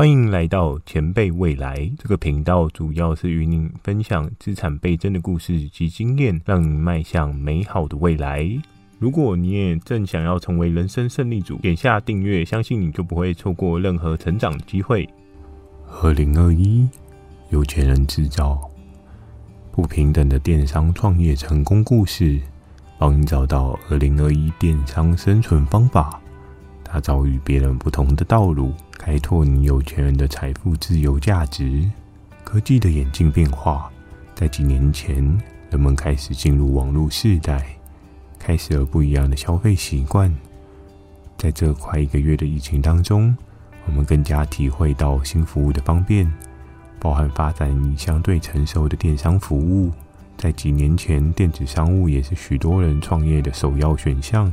欢迎来到前辈未来这个频道，主要是与您分享资产倍增的故事及经验，让您迈向美好的未来。如果你也正想要成为人生胜利组，点下订阅，相信你就不会错过任何成长的机会。二零二一，有钱人制造不平等的电商创业成功故事，帮你找到二零二一电商生存方法，打造与别人不同的道路，开拓你有钱人的财富自由价值。科技的演进变化，在几年前，人们开始进入网络时代。开始了不一样的消费习惯，在这快一个月的疫情当中，我们更加体会到新服务的方便，包含发展你相对成熟的电商服务。在几年前，电子商务也是许多人创业的首要选项。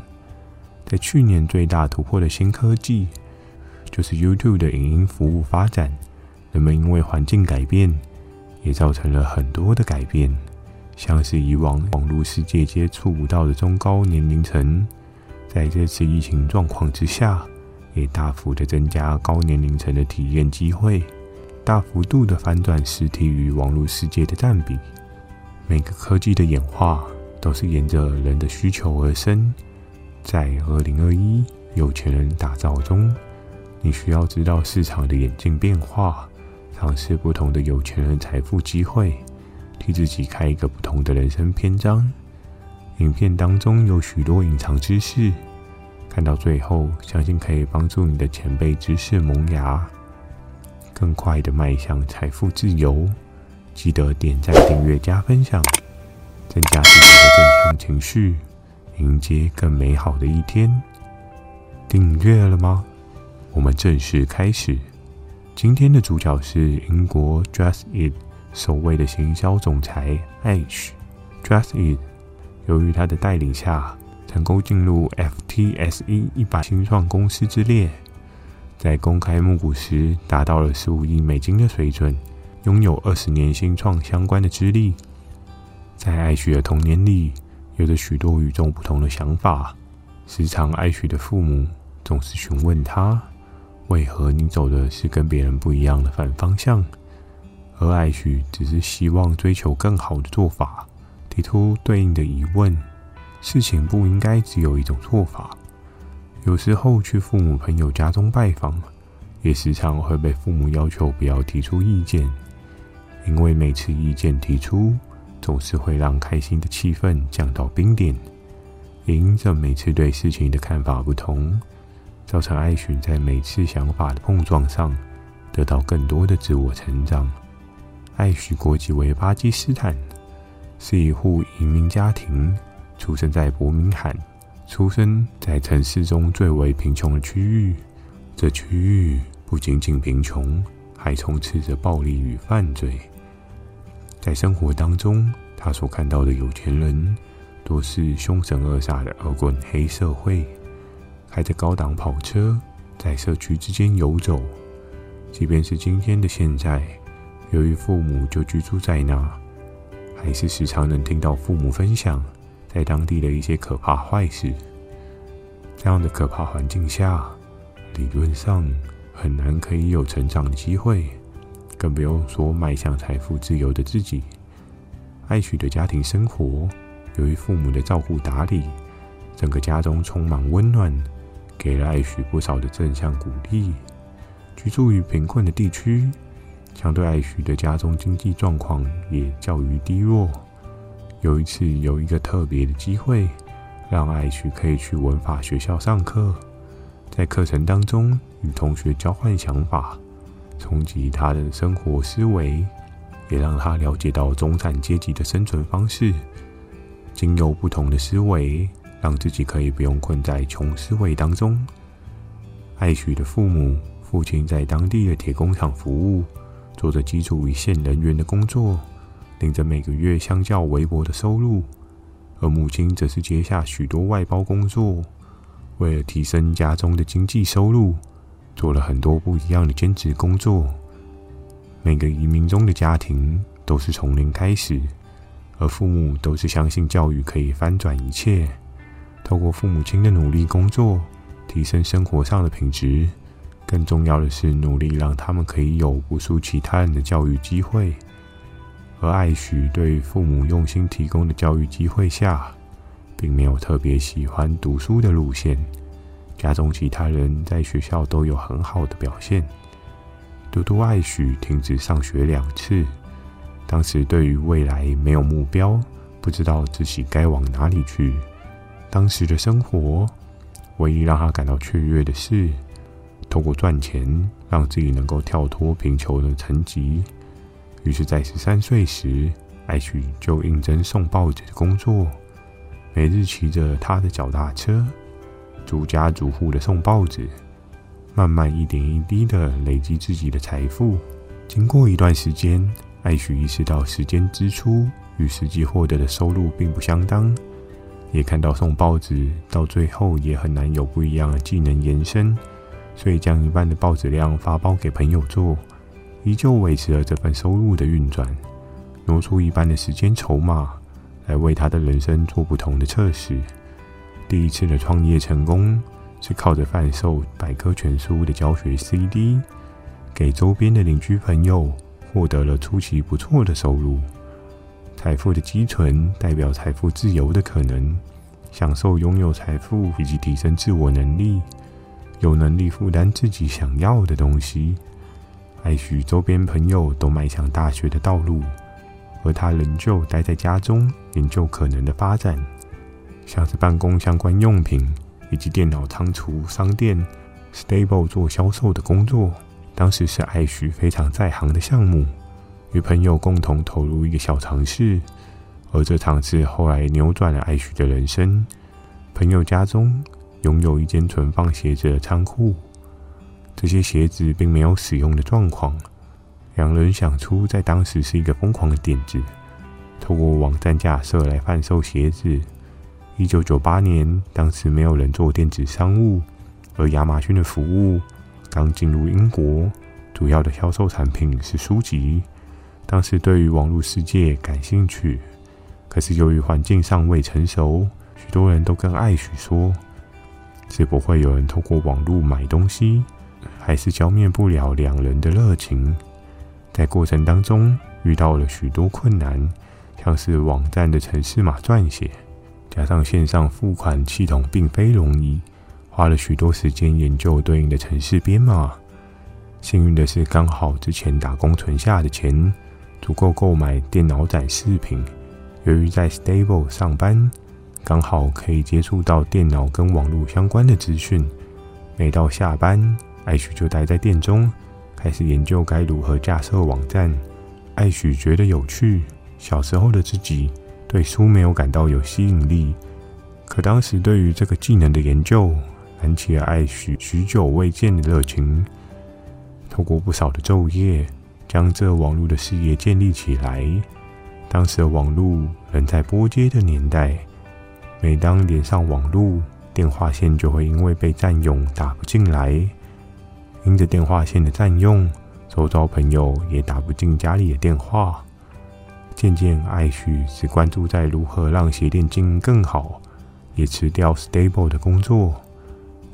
在去年最大突破的新科技，就是 YouTube 的影音服务发展。人们因为环境改变，也造成了很多的改变。像是以往网络世界接触不到的中高年龄层，在这次疫情状况之下，也大幅的增加高年龄层的体验机会，大幅度的翻转实体与网络世界的占比。每个科技的演化都是沿着人的需求而生。在二零二一有钱人打造中，你需要知道市场的演进变化，尝试不同的有钱人财富机会。替自己开一个不同的人生篇章。影片当中有许多隐藏知识，看到最后，相信可以帮助你的前辈知识萌芽，更快的迈向财富自由。记得点赞、订阅、加分享，增加自己的正向情绪，迎接更美好的一天。订阅了吗？我们正式开始。今天的主角是英国 Just It。首位的行销总裁 Ash，Just It，由于他的带领下，成功进入 FTSE 一百新创公司之列，在公开募股时达到了十五亿美金的水准，拥有二十年新创相关的资历。在艾许的童年里，有着许多与众不同的想法，时常艾许的父母总是询问他，为何你走的是跟别人不一样的反方向。而艾许只是希望追求更好的做法，提出对应的疑问。事情不应该只有一种做法。有时候去父母朋友家中拜访，也时常会被父母要求不要提出意见，因为每次意见提出，总是会让开心的气氛降到冰点。也因着每次对事情的看法不同，造成艾许在每次想法的碰撞上，得到更多的自我成长。艾许国籍为巴基斯坦，是一户移民家庭，出生在伯明翰，出生在城市中最为贫穷的区域。这区域不仅仅贫穷，还充斥着暴力与犯罪。在生活当中，他所看到的有钱人，都是凶神恶煞的恶棍黑社会，开着高档跑车，在社区之间游走。即便是今天的现在。由于父母就居住在那，还是时常能听到父母分享在当地的一些可怕坏事。这样的可怕环境下，理论上很难可以有成长的机会，更不用说迈向财富自由的自己。艾许的家庭生活，由于父母的照顾打理，整个家中充满温暖，给了艾许不少的正向鼓励。居住于贫困的地区。相对艾许的家中经济状况也较于低落。有一次，有一个特别的机会，让艾许可以去文法学校上课，在课程当中与同学交换想法，冲击他的生活思维，也让他了解到中产阶级的生存方式。经由不同的思维，让自己可以不用困在穷思维当中。艾许的父母，父亲在当地的铁工厂服务。做着基础一线人员的工作，领着每个月相较微薄的收入；而母亲则是接下许多外包工作，为了提升家中的经济收入，做了很多不一样的兼职工作。每个移民中的家庭都是从零开始，而父母都是相信教育可以翻转一切，透过父母亲的努力工作，提升生活上的品质。更重要的是努力让他们可以有不输其他人的教育机会。而艾许对父母用心提供的教育机会下，并没有特别喜欢读书的路线。家中其他人在学校都有很好的表现，独独艾许停止上学两次。当时对于未来没有目标，不知道自己该往哪里去。当时的生活，唯一让他感到雀跃的是，透过赚钱让自己能够跳脱贫穷的层级。于是，在十三岁时，艾许就应征送报纸的工作，每日骑着他的脚踏车，逐家逐户的送报纸，慢慢一点一滴的累积自己的财富。经过一段时间。艾许意识到时间支出与实际获得的收入并不相当，也看到送报纸到最后也很难有不一样的技能延伸，所以将一半的报纸量发包给朋友做，依旧维持了这份收入的运转，挪出一半的时间筹码来为他的人生做不同的测试。第一次的创业成功是靠着贩售百科全书的教学 CD 给周边的邻居朋友。获得了出奇不错的收入，财富的积存代表财富自由的可能，享受拥有财富以及提升自我能力，有能力负担自己想要的东西。艾许周边朋友都迈向大学的道路，而他仍旧待在家中研究可能的发展，像是办公相关用品以及电脑仓储商店 Stable 做销售的工作。当时是艾许非常在行的项目，与朋友共同投入一个小尝试，而这尝试后来扭转了艾许的人生。朋友家中拥有一间存放鞋子的仓库，这些鞋子并没有使用的状况。两人想出在当时是一个疯狂的点子，透过网站架设来贩售鞋子。一九九八年，当时没有人做电子商务，而亚马逊的服务。刚进入英国，主要的销售产品是书籍。当时对于网络世界感兴趣，可是由于环境尚未成熟，许多人都跟艾许说，是不会有人透过网络买东西，还是浇灭不了两人的热情。在过程当中遇到了许多困难，像是网站的城市码撰写，加上线上付款系统并非容易。花了许多时间研究对应的城市编码。幸运的是，刚好之前打工存下的钱足够购买电脑展示品。由于在 Stable 上班，刚好可以接触到电脑跟网络相关的资讯。每到下班，艾许就待在店中，开始研究该如何架设网站。艾许觉得有趣。小时候的自己对书没有感到有吸引力，可当时对于这个技能的研究。燃起了艾许许久未见的热情，透过不少的昼夜，将这网络的事业建立起来。当时的网络仍在拨接的年代，每当连上网络，电话线就会因为被占用打不进来。因着电话线的占用，周遭朋友也打不进家里的电话。渐渐，爱许只关注在如何让鞋店经营更好，也辞掉 stable 的工作。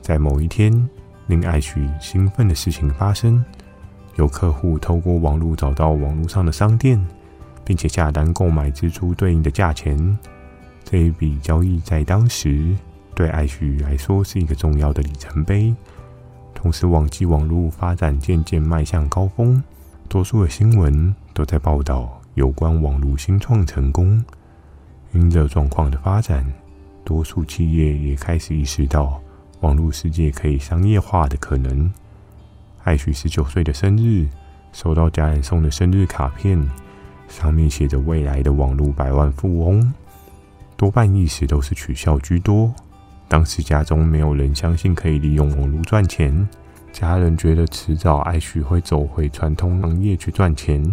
在某一天，令艾许兴奋的事情发生：有客户透过网络找到网络上的商店，并且下单购买，支出对应的价钱。这一笔交易在当时对艾许来说是一个重要的里程碑。同时，网际网络发展渐渐迈向高峰，多数的新闻都在报道有关网络新创成功。因着状况的发展，多数企业也开始意识到。网络世界可以商业化的可能。艾许十九岁的生日，收到家人送的生日卡片，上面写着“未来的网络百万富翁”，多半意思都是取笑居多。当时家中没有人相信可以利用网络赚钱，家人觉得迟早艾许会走回传统行业去赚钱。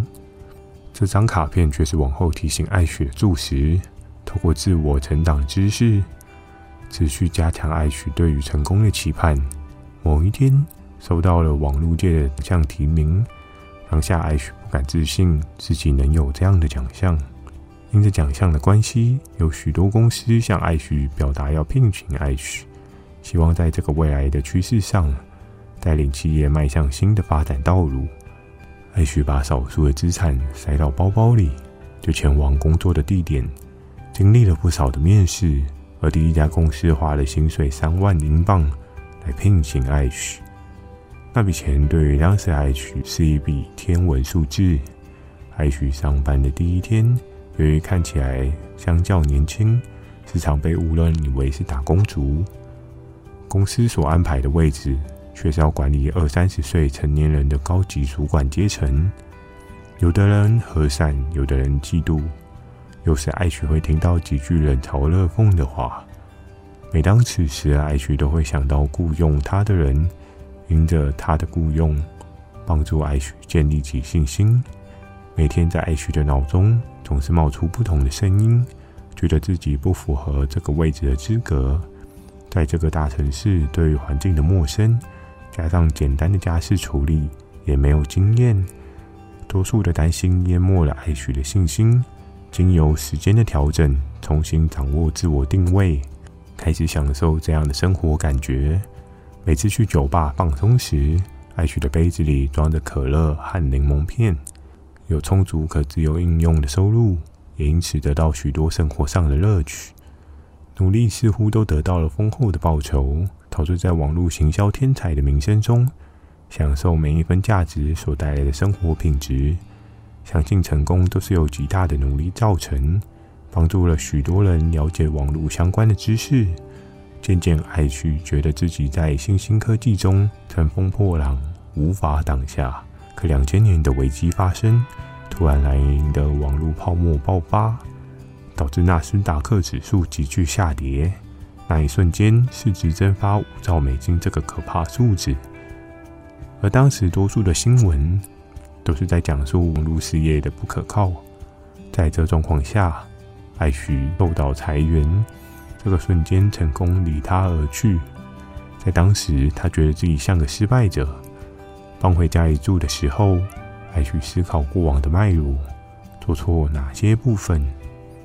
这张卡片却是往后提醒艾许的注释，透过自我成长知识。持续加强艾许对于成功的期盼。某一天，收到了网络界的奖项提名，当下艾许不敢置信自己能有这样的奖项。因着奖项的关系，有许多公司向艾许表达要聘请艾许，希望在这个未来的趋势上，带领企业迈向新的发展道路。艾许把少数的资产塞到包包里，就前往工作的地点，经历了不少的面试，而第一家公司花了薪水三万英镑来聘请艾许。那笔钱对于当时艾许是一笔天文数字。艾许上班的第一天，由于看起来相较年轻，时常被误认为是打工族。公司所安排的位置。却是要管理二三十岁成年人的高级主管阶层，有的人和善，有的人嫉妒，有时艾许会听到几句冷嘲热讽的话。每当此时，艾许都会想到雇佣他的人，因着他的雇佣，帮助艾许建立起信心。每天在艾许的脑中总是冒出不同的声音，觉得自己不符合这个位置的资格，在这个大城市对于环境的陌生。加上简单的家事处理，也没有经验，多数的担心淹没了艾许的信心。经由时间的调整，重新掌握自我定位，开始享受这样的生活感觉。每次去酒吧放松时，艾许的杯子里装着可乐和柠檬片，有充足可自由应用的收入，也因此得到许多生活上的乐趣。努力似乎都得到了丰厚的报酬。陶醉在网络行销天才的名声中，享受每一分价值所带来的生活品质。相信成功都是由极大的努力造成。帮助了许多人了解网络相关的知识，渐渐爱去觉得自己在新兴科技中乘风破浪，无法挡下。可两千年的危机发生，突然来临的网络泡沫爆发，导致纳斯达克指数急剧下跌。那一瞬间，市值蒸发五兆美金这个可怕数字。而当时多数的新闻都是在讲述网络事业的不可靠。在这状况下，艾许受到裁员，这个瞬间成功离他而去。在当时，他觉得自己像个失败者。搬回家里住的时候，艾许思考过往的脉络，做错哪些部分。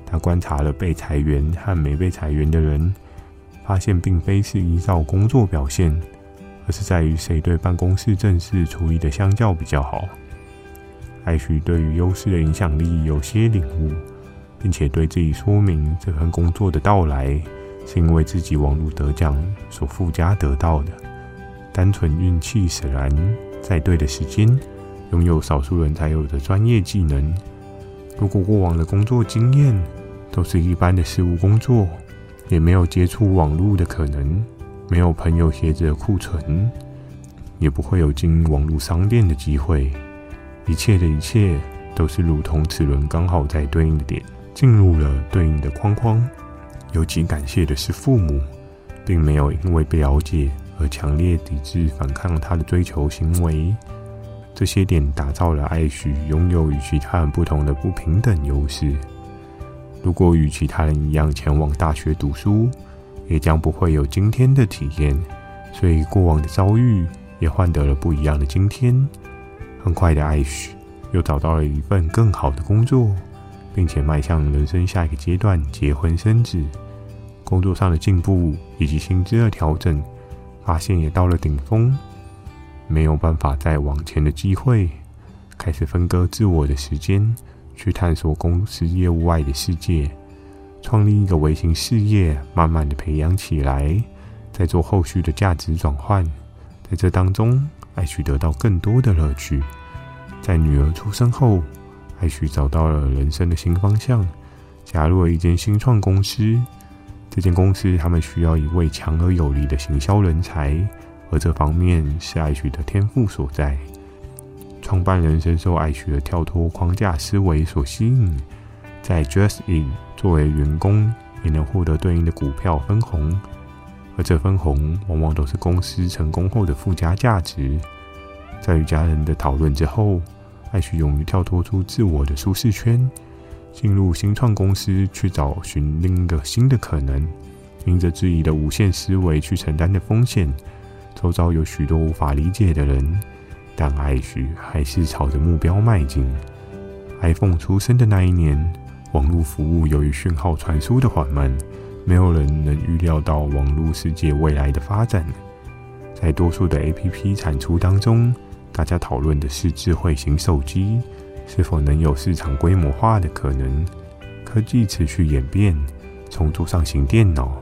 他观察了被裁员和没被裁员的人。发现并非是依照工作表现，而是在于谁对办公室正事处理的相较比较好。艾许对于优势的影响力有些领悟，并且对自己说明这份工作的到来是因为自己网络得奖所附加得到的，单纯运气使然，在对的时间拥有少数人才有的专业技能。如果过往的工作经验都是一般的事务工作。也没有接触网络的可能，没有朋友鞋子的库存，也不会有进网络商店的机会。一切的一切都是如同齿轮刚好在对应的点进入了对应的框框。尤其感谢的是父母，并没有因为被了解而强烈抵制反抗他的追求行为。这些点打造了艾许拥有与其他人不同的不平等优势。如果与其他人一样前往大学读书，也将不会有今天的体验。所以过往的遭遇也换得了不一样的今天。很快的，艾许又找到了一份更好的工作，并且迈向人生下一个阶段——结婚生子。工作上的进步以及薪资的调整，发现也到了顶峰，没有办法再往前的机会，开始分割自我的时间。去探索公司业务外的世界，创立一个微型事业，慢慢的培养起来，再做后续的价值转换。在这当中，爱去得到更多的乐趣。在女儿出生后，艾许找到了人生的新方向，加入了一间新创公司。这间公司他们需要一位强而有力的行销人才，而这方面是艾许的天赋所在。创办人深受艾许的跳脱框架思维所吸引，在 Just In 作为员工也能获得对应的股票分红，而这分红往往都是公司成功后的附加价值。在与家人的讨论之后，艾许勇于跳脱出自我的舒适圈，进入新创公司去找寻另一个新的可能，凭着质疑的无限思维去承担的风险，周遭有许多无法理解的人。但艾许还是朝着目标迈进。iPhone 出生的那一年，网络服务由于讯号传输的缓慢，没有人能预料到网络世界未来的发展。在多数的 APP 产出当中，大家讨论的是智慧型手机是否能有市场规模化的可能。科技持续演变，从桌上型电脑，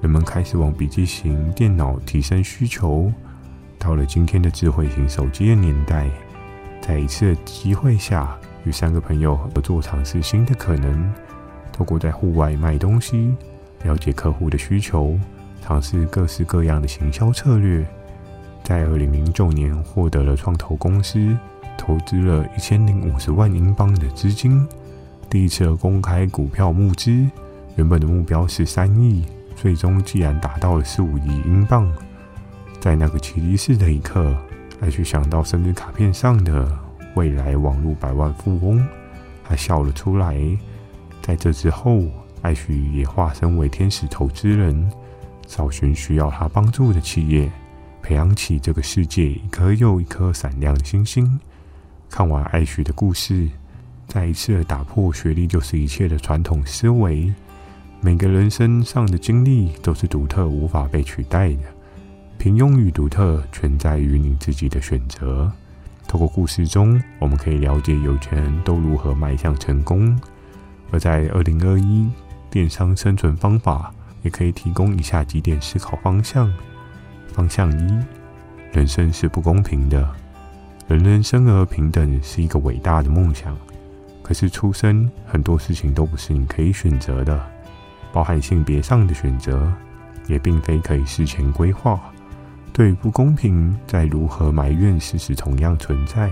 人们开始往笔记型电脑提升需求。到了今天的智慧型手机的年代，在一次机会下，与三个朋友合作尝试新的可能，透过在户外卖东西，了解客户的需求，尝试各式各样的行销策略。在二零零九年，获得了创投公司投资了一千零五十万英镑的资金。第一次公开股票募资，原本的目标是三亿，最终竟然达到了十五亿英镑。在那个奇迹式的一刻，艾许想到生日卡片上的未来网络百万富翁，他笑了出来。在这之后，艾许也化身为天使投资人，找寻需要他帮助的企业，培养起这个世界一颗又一颗闪亮的星星。看完艾许的故事。再一次的打破学历就是一切的传统思维。每个人身上的经历都是独特、无法被取代的。平庸与独特全在于你自己的选择。透过故事中，我们可以了解有钱人都如何迈向成功。而在二零二一电商生存方法，也可以提供以下几点思考方向：方向一，人生是不公平的，人人生而平等是一个伟大的梦想。可是出生很多事情都不是你可以选择的，包含性别上的选择，也并非可以事前规划。对于不公平，在如何埋怨事实同样存在。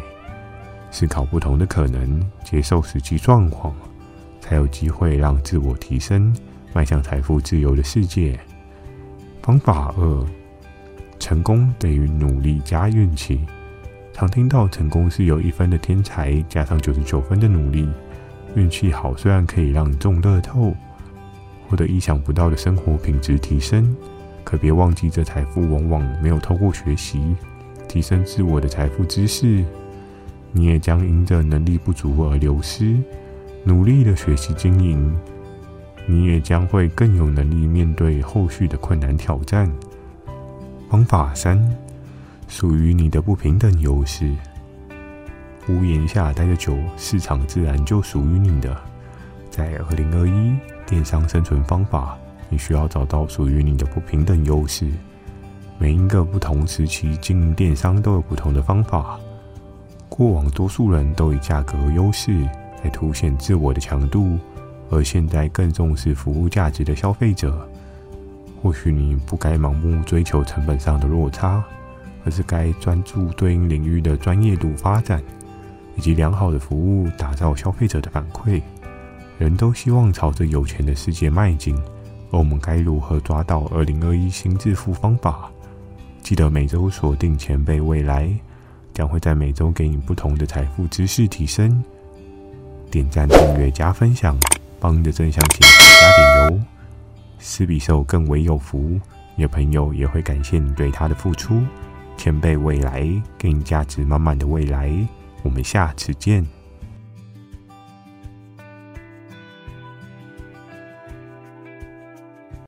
思考不同的可能，接受实际状况，才有机会让自我提升，迈向财富自由的世界。方法二：成功等于努力加运气。常听到成功是有一分的天才加上九十九分的努力，运气好虽然可以让中乐透，获得意想不到的生活品质提升，可别忘记这财富往往没有透过学习提升自我的财富知识，你也将因着能力不足而流失。努力的学习经营，你也将会更有能力面对后续的困难挑战。方法三。属于你的不平等优势，屋檐下待的久，市场自然就属于你的。在二零二一电商生存方法，你需要找到属于你的不平等优势。每一个不同时期经营电商都有不同的方法。过往多数人都以价格优势来凸显自我的强度，而现在更重视服务价值的消费者，或许你不该盲目追求成本上的落差。而是该专注对应领域的专业度发展，以及良好的服务，打造消费者的反馈。人都希望朝着有钱的世界迈进，而我们该如何抓到二零二一新致富方法？记得每周锁定前辈未来，将会在每周给你不同的财富知识提升。点赞、订阅、加分享，帮你的正向情绪加点施比受更为有福，你的朋友也会感谢你对他的付出。前辈未来，更价值满满的未来。我们下次见。